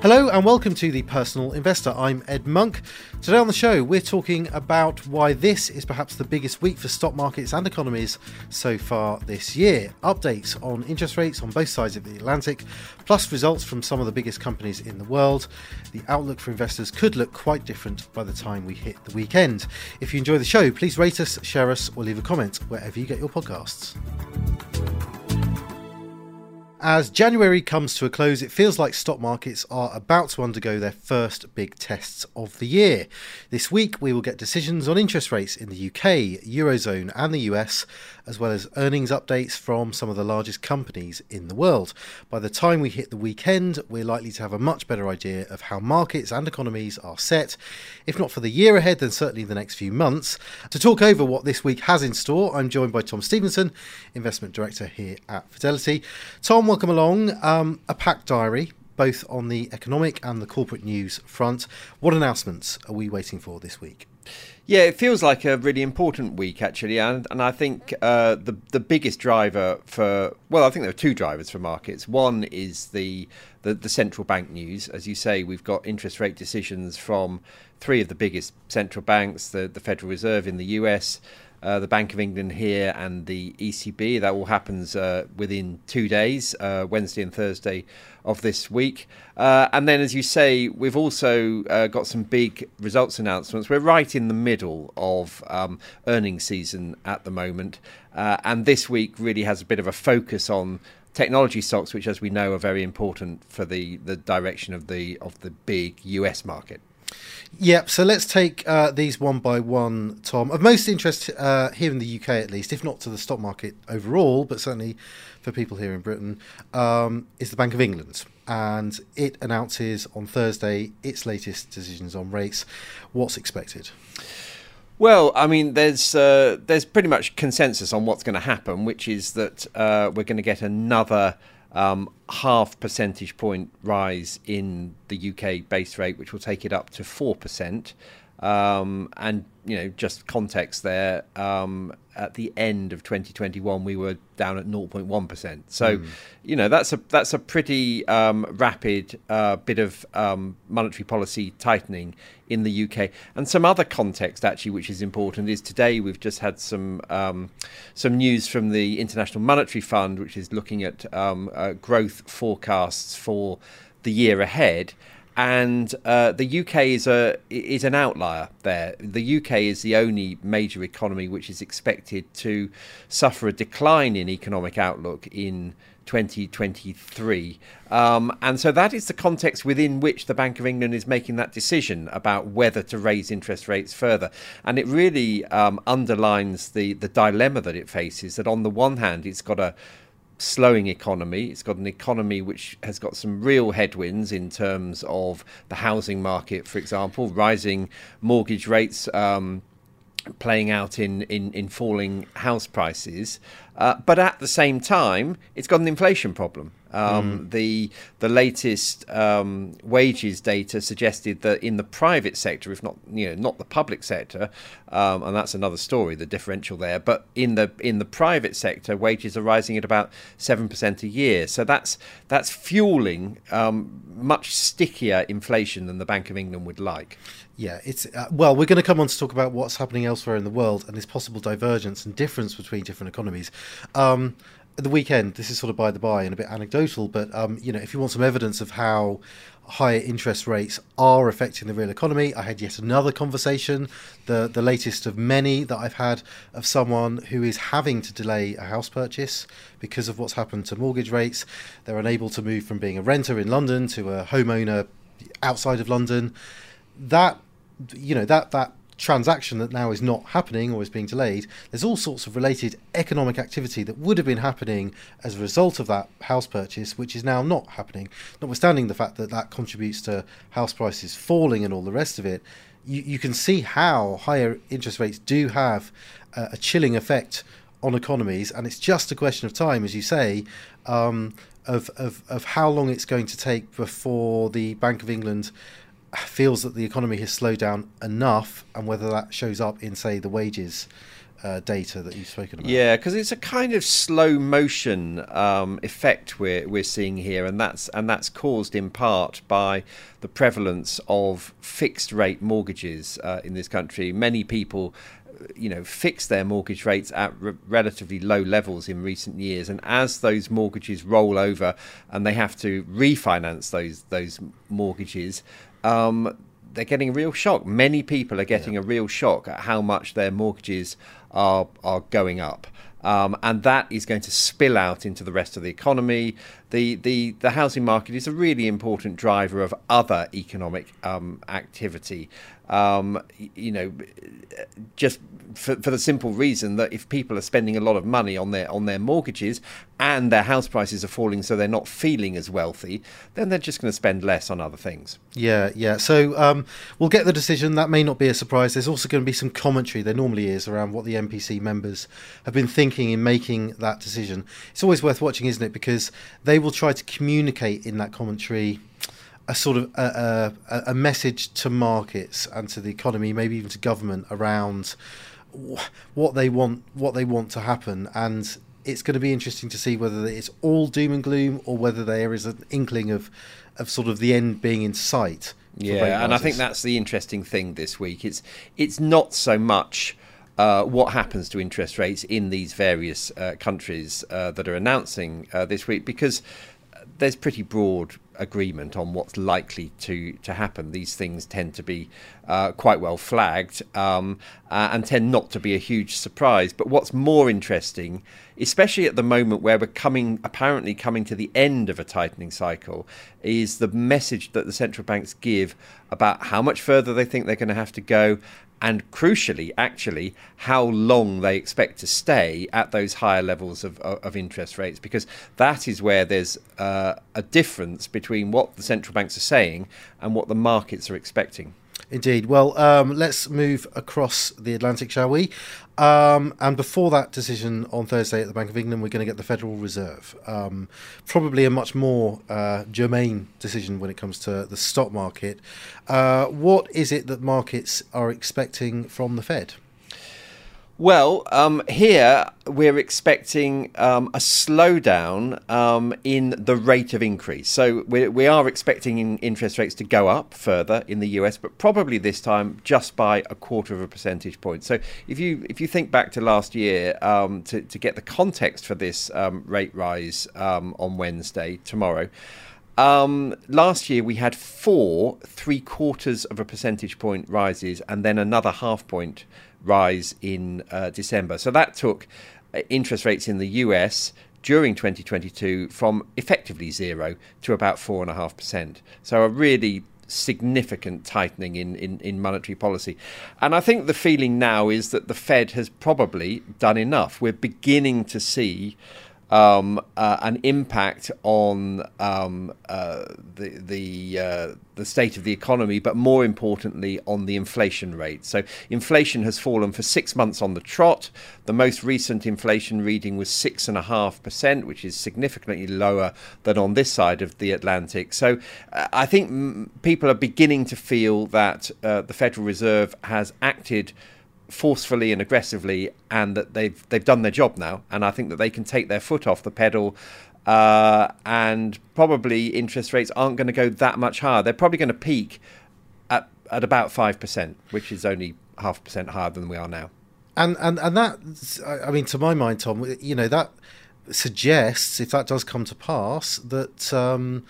Hello and welcome to the Personal Investor. I'm Ed Monk. Today on the show, we're talking about why this is perhaps the biggest week for stock markets and economies so far this year. Updates on interest rates on both sides of the Atlantic, plus results from some of the biggest companies in the world. The outlook for investors could look quite different by the time we hit the weekend. If you enjoy the show, please rate us, share us, or leave a comment wherever you get your podcasts. As January comes to a close, it feels like stock markets are about to undergo their first big tests of the year. This week, we will get decisions on interest rates in the UK, Eurozone, and the US, as well as earnings updates from some of the largest companies in the world. By the time we hit the weekend, we're likely to have a much better idea of how markets and economies are set, if not for the year ahead, then certainly the next few months. To talk over what this week has in store, I'm joined by Tom Stevenson, Investment Director here at Fidelity. Tom, welcome along. Um, a packed diary, both on the economic and the corporate news front. What announcements are we waiting for this week? Yeah, it feels like a really important week actually, and and I think uh, the the biggest driver for well, I think there are two drivers for markets. One is the, the the central bank news, as you say, we've got interest rate decisions from three of the biggest central banks, the the Federal Reserve in the U.S uh, the Bank of England here and the ECB. That all happens uh, within two days, uh, Wednesday and Thursday of this week. Uh, and then, as you say, we've also uh, got some big results announcements. We're right in the middle of um, earnings season at the moment. Uh, and this week really has a bit of a focus on technology stocks, which, as we know, are very important for the, the direction of the of the big US market. Yep. So let's take uh, these one by one, Tom. Of most interest uh, here in the UK, at least, if not to the stock market overall, but certainly for people here in Britain, um, is the Bank of England. And it announces on Thursday its latest decisions on rates. What's expected? Well, I mean, there's uh, there's pretty much consensus on what's going to happen, which is that uh, we're going to get another um, half percentage point rise in the UK base rate, which will take it up to 4%. Um, and, you know, just context there, um, at the end of 2021, we were down at 0.1%. So, mm. you know, that's a that's a pretty um, rapid uh, bit of um, monetary policy tightening in the UK. And some other context, actually, which is important, is today we've just had some um, some news from the International Monetary Fund, which is looking at um, uh, growth forecasts for the year ahead and uh, the UK is a is an outlier there. The UK is the only major economy which is expected to suffer a decline in economic outlook in 2023. Um, and so that is the context within which the Bank of England is making that decision about whether to raise interest rates further. And it really um, underlines the, the dilemma that it faces that on the one hand, it's got a slowing economy. It's got an economy which has got some real headwinds in terms of the housing market, for example, rising mortgage rates. Um, playing out in, in, in falling house prices. Uh, but at the same time, it's got an inflation problem. Um, mm. The the latest um, wages data suggested that in the private sector, if not you know not the public sector, um, and that's another story, the differential there. But in the in the private sector, wages are rising at about seven percent a year. So that's that's fueling um, much stickier inflation than the Bank of England would like. Yeah, it's uh, well, we're going to come on to talk about what's happening elsewhere in the world and this possible divergence and difference between different economies. The weekend, this is sort of by the by and a bit anecdotal, but um, you know, if you want some evidence of how higher interest rates are affecting the real economy, I had yet another conversation, the the latest of many that I've had of someone who is having to delay a house purchase because of what's happened to mortgage rates. They're unable to move from being a renter in London to a homeowner outside of London. That you know that that transaction that now is not happening or is being delayed, there's all sorts of related economic activity that would have been happening as a result of that house purchase, which is now not happening. Notwithstanding the fact that that contributes to house prices falling and all the rest of it, you, you can see how higher interest rates do have a chilling effect on economies, and it's just a question of time, as you say. Um, of, of, of how long it's going to take before the Bank of England feels that the economy has slowed down enough, and whether that shows up in, say, the wages uh, data that you've spoken about. Yeah, because it's a kind of slow motion um, effect we're we're seeing here, and that's and that's caused in part by the prevalence of fixed rate mortgages uh, in this country. Many people. You know, fix their mortgage rates at re- relatively low levels in recent years, and as those mortgages roll over and they have to refinance those those mortgages, um, they're getting a real shock. Many people are getting yeah. a real shock at how much their mortgages are are going up. Um, and that is going to spill out into the rest of the economy. The, the, the housing market is a really important driver of other economic um, activity. Um, you know, just for, for the simple reason that if people are spending a lot of money on their on their mortgages and their house prices are falling, so they're not feeling as wealthy, then they're just going to spend less on other things. Yeah, yeah. So um, we'll get the decision. That may not be a surprise. There's also going to be some commentary. There normally is around what the MPC members have been thinking in making that decision. It's always worth watching, isn't it? Because they will try to communicate in that commentary a sort of a, a, a, message to markets and to the economy, maybe even to government around what they want, what they want to happen, and it's going to be interesting to see whether it's all doom and gloom or whether there is an inkling of, of sort of the end being in sight. Yeah, and I think that's the interesting thing this week. It's it's not so much. Uh, what happens to interest rates in these various uh, countries uh, that are announcing uh, this week because there's pretty broad agreement on what's likely to, to happen. These things tend to be uh, quite well flagged um, uh, and tend not to be a huge surprise. But what's more interesting, especially at the moment where we're coming apparently coming to the end of a tightening cycle, is the message that the central banks give about how much further they think they're going to have to go and crucially, actually, how long they expect to stay at those higher levels of, of interest rates, because that is where there's uh, a difference between what the central banks are saying and what the markets are expecting. Indeed. Well, um, let's move across the Atlantic, shall we? Um, and before that decision on Thursday at the Bank of England, we're going to get the Federal Reserve. Um, probably a much more uh, germane decision when it comes to the stock market. Uh, what is it that markets are expecting from the Fed? Well, um, here we're expecting um, a slowdown um, in the rate of increase. So we, we are expecting interest rates to go up further in the US, but probably this time just by a quarter of a percentage point. So if you if you think back to last year, um, to, to get the context for this um, rate rise um, on Wednesday tomorrow. Um, last year we had four three quarters of a percentage point rises and then another half point rise in uh, December. So that took uh, interest rates in the US during 2022 from effectively zero to about 4.5%. So a really significant tightening in, in, in monetary policy. And I think the feeling now is that the Fed has probably done enough. We're beginning to see um, uh, an impact on um, uh, the the uh, the state of the economy, but more importantly on the inflation rate. So inflation has fallen for six months on the trot. The most recent inflation reading was six and a half percent, which is significantly lower than on this side of the Atlantic. So uh, I think people are beginning to feel that uh, the Federal Reserve has acted forcefully and aggressively, and that they've they've done their job now, and I think that they can take their foot off the pedal. Uh, and probably interest rates aren't going to go that much higher. They're probably going to peak at at about five percent, which is only half percent higher than we are now. And and and that, I mean, to my mind, Tom, you know that suggests, if that does come to pass, that um,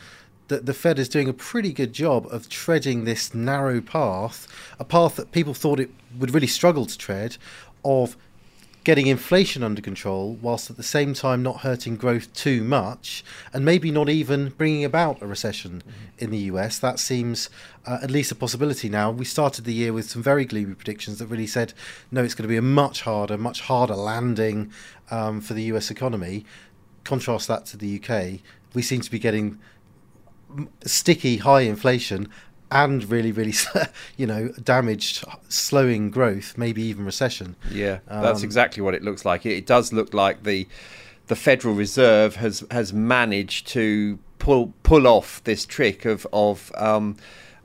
that the Fed is doing a pretty good job of treading this narrow path, a path that people thought it would really struggle to tread, of getting inflation under control whilst at the same time not hurting growth too much and maybe not even bringing about a recession mm-hmm. in the US. That seems uh, at least a possibility now. We started the year with some very gloomy predictions that really said, no, it's going to be a much harder, much harder landing um, for the US economy. Contrast that to the UK. We seem to be getting sticky high inflation and really, really, you know, damaged, slowing growth, maybe even recession. Yeah, that's um, exactly what it looks like. It, it, does look like the the Federal Reserve has has managed to pull pull off this trick of of um,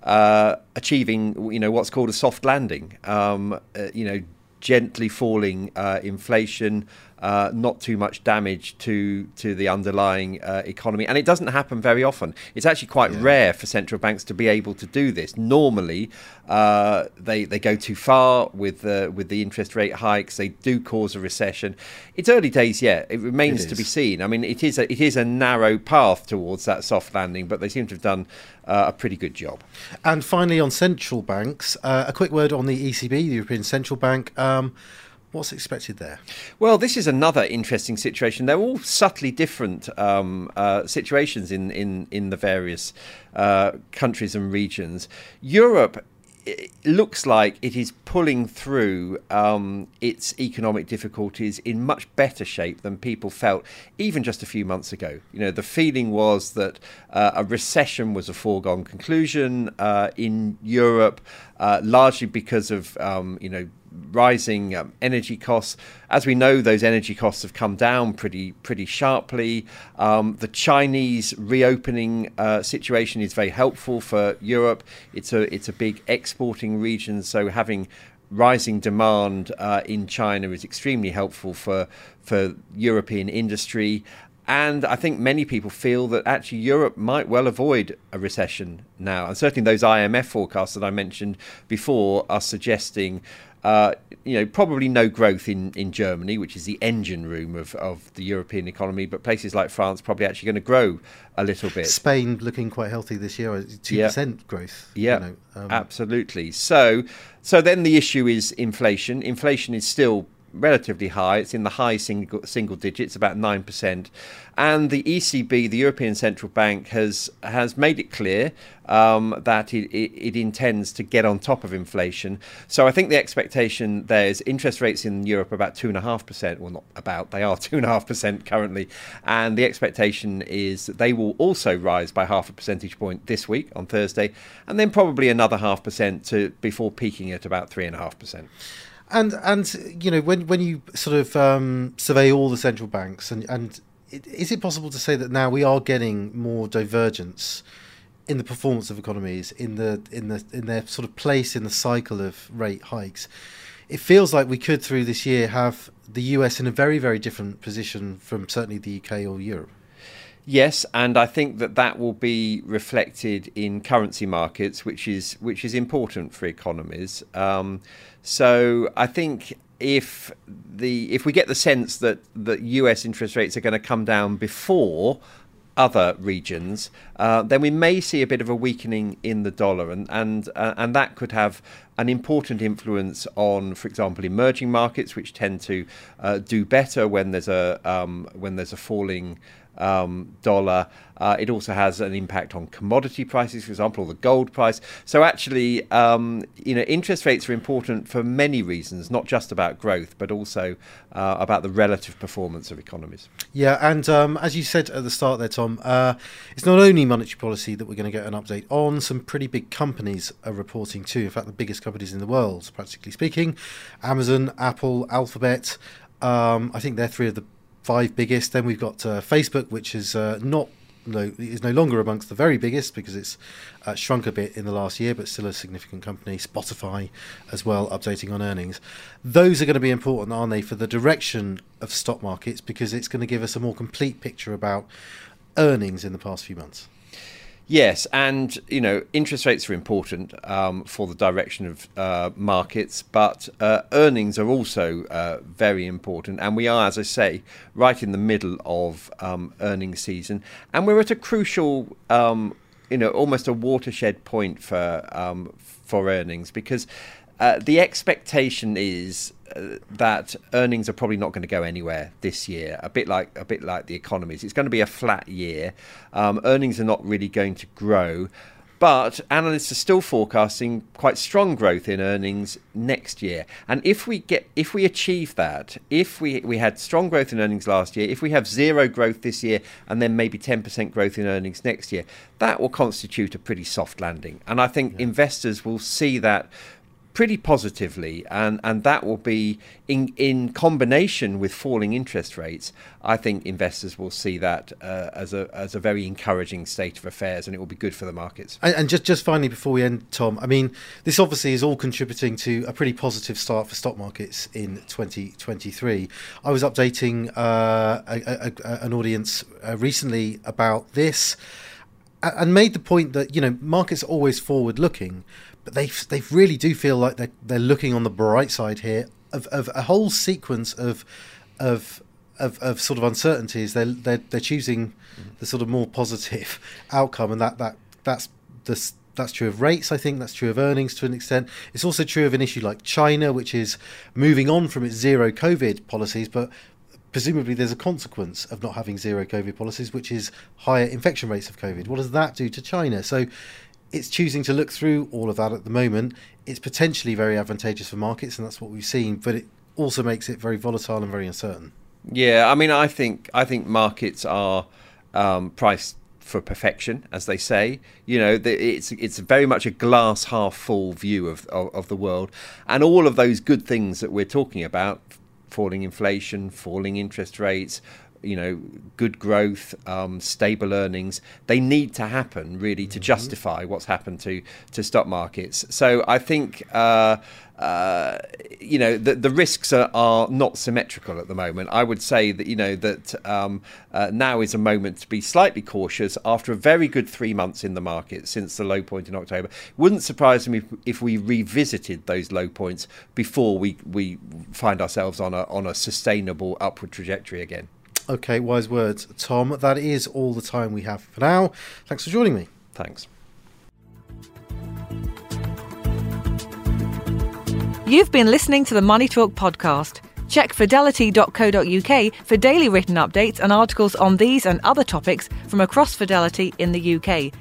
uh, achieving, you know, what's called a soft landing. Um, uh, you know, gently falling uh, inflation, uh, not too much damage to to the underlying uh, economy, and it doesn't happen very often. It's actually quite yeah. rare for central banks to be able to do this. Normally, uh, they they go too far with the with the interest rate hikes. They do cause a recession. It's early days yet. It remains it to be seen. I mean, it is a, it is a narrow path towards that soft landing, but they seem to have done uh, a pretty good job. And finally, on central banks, uh, a quick word on the ECB, the European Central Bank. Um, What's expected there? Well, this is another interesting situation. They're all subtly different um, uh, situations in, in, in the various uh, countries and regions. Europe it looks like it is pulling through um, its economic difficulties in much better shape than people felt even just a few months ago. You know, the feeling was that uh, a recession was a foregone conclusion uh, in Europe, uh, largely because of um, you know rising um, energy costs. As we know, those energy costs have come down pretty pretty sharply. Um, the Chinese reopening uh, situation is very helpful for Europe. It's a it's a big exporting region, so having rising demand uh, in China is extremely helpful for for European industry. And I think many people feel that actually Europe might well avoid a recession now. And certainly those IMF forecasts that I mentioned before are suggesting uh, you know, probably no growth in, in Germany, which is the engine room of, of the European economy, but places like France probably actually going to grow a little bit. Spain looking quite healthy this year, two yeah. percent growth. Yeah, you know, um, absolutely. So, so then the issue is inflation. Inflation is still relatively high. It's in the high single single digits, about nine percent. And the ECB, the European Central Bank, has has made it clear um, that it, it, it, intends to get on top of inflation. So I think the expectation there is interest rates in Europe are about two and a half percent. Well, not about they are two and a half percent currently, and the expectation is that they will also rise by half a percentage point this week on Thursday, and then probably another half percent to before peaking at about three and a half percent. And and you know when when you sort of um, survey all the central banks and and it, is it possible to say that now we are getting more divergence in the performance of economies in the in the in their sort of place in the cycle of rate hikes? It feels like we could through this year have the US in a very very different position from certainly the UK or Europe. Yes, and I think that that will be reflected in currency markets, which is which is important for economies. Um, so I think if the if we get the sense that that U.S. interest rates are going to come down before other regions, uh, then we may see a bit of a weakening in the dollar, and and uh, and that could have an important influence on, for example, emerging markets, which tend to uh, do better when there's a um, when there's a falling um, dollar. Uh, it also has an impact on commodity prices, for example, the gold price. So actually, um, you know, interest rates are important for many reasons, not just about growth, but also uh, about the relative performance of economies. Yeah, and um, as you said at the start there, Tom, uh, it's not only monetary policy that we're going to get an update on. Some pretty big companies are reporting too. In fact, the biggest companies in the world, practically speaking, Amazon, Apple, Alphabet. Um, I think they're three of the five biggest. Then we've got uh, Facebook, which is uh, not no, is no longer amongst the very biggest because it's uh, shrunk a bit in the last year, but still a significant company. Spotify as well, updating on earnings. Those are going to be important, aren't they, for the direction of stock markets because it's going to give us a more complete picture about earnings in the past few months. Yes, and you know interest rates are important um, for the direction of uh, markets, but uh, earnings are also uh, very important, and we are, as I say, right in the middle of um, earnings season, and we're at a crucial, um, you know, almost a watershed point for um, for earnings because uh, the expectation is that earnings are probably not going to go anywhere this year. A bit like a bit like the economies, it's going to be a flat year. Um, earnings are not really going to grow, but analysts are still forecasting quite strong growth in earnings next year. And if we get if we achieve that, if we we had strong growth in earnings last year, if we have zero growth this year, and then maybe ten percent growth in earnings next year, that will constitute a pretty soft landing. And I think yeah. investors will see that pretty positively, and, and that will be in in combination with falling interest rates. I think investors will see that uh, as a as a very encouraging state of affairs, and it will be good for the markets. And, and just just finally before we end, Tom, I mean, this obviously is all contributing to a pretty positive start for stock markets in 2023. I was updating uh, a, a, an audience uh, recently about this and made the point that you know markets are always forward looking but they they really do feel like they're they're looking on the bright side here of, of a whole sequence of of of, of sort of uncertainties. They're they're, they're choosing mm-hmm. the sort of more positive outcome, and that that that's the that's true of rates, I think. That's true of earnings to an extent. It's also true of an issue like China, which is moving on from its zero COVID policies, but presumably there's a consequence of not having zero COVID policies, which is higher infection rates of COVID. What does that do to China? So it's choosing to look through all of that at the moment. It's potentially very advantageous for markets, and that's what we've seen. But it also makes it very volatile and very uncertain. Yeah, I mean, I think I think markets are um, priced for perfection, as they say. You know, it's it's very much a glass half full view of, of, of the world, and all of those good things that we're talking about falling inflation, falling interest rates, you know good growth, um, stable earnings. They need to happen really to mm-hmm. justify what's happened to to stock markets. So I think. Uh, uh, you know the, the risks are, are not symmetrical at the moment. I would say that you know that um, uh, now is a moment to be slightly cautious after a very good three months in the market since the low point in October. Wouldn't surprise me if, if we revisited those low points before we we find ourselves on a on a sustainable upward trajectory again. Okay, wise words, Tom. That is all the time we have for now. Thanks for joining me. Thanks. You've been listening to the Money Talk podcast. Check fidelity.co.uk for daily written updates and articles on these and other topics from across Fidelity in the UK.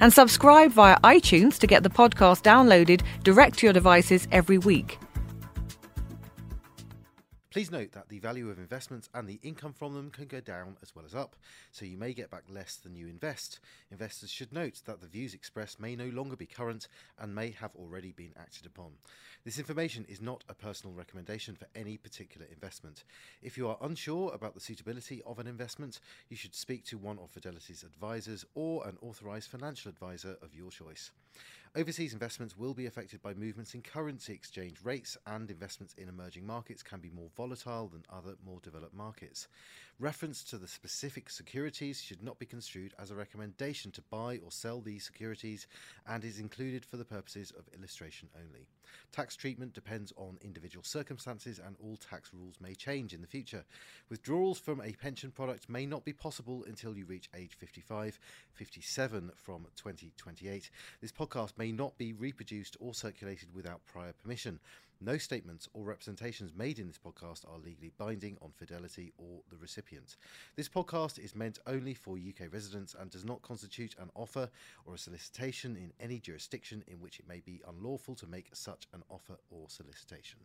And subscribe via iTunes to get the podcast downloaded direct to your devices every week. Please note that the value of investments and the income from them can go down as well as up, so you may get back less than you invest. Investors should note that the views expressed may no longer be current and may have already been acted upon. This information is not a personal recommendation for any particular investment. If you are unsure about the suitability of an investment, you should speak to one of Fidelity's advisors or an authorized financial advisor of your choice. Overseas investments will be affected by movements in currency exchange rates, and investments in emerging markets can be more volatile than other more developed markets. Reference to the specific securities should not be construed as a recommendation to buy or sell these securities and is included for the purposes of illustration only. Tax treatment depends on individual circumstances and all tax rules may change in the future. Withdrawals from a pension product may not be possible until you reach age 55, 57 from 2028. This podcast may not be reproduced or circulated without prior permission. No statements or representations made in this podcast are legally binding on Fidelity or the recipient. This podcast is meant only for UK residents and does not constitute an offer or a solicitation in any jurisdiction in which it may be unlawful to make such an offer or solicitation.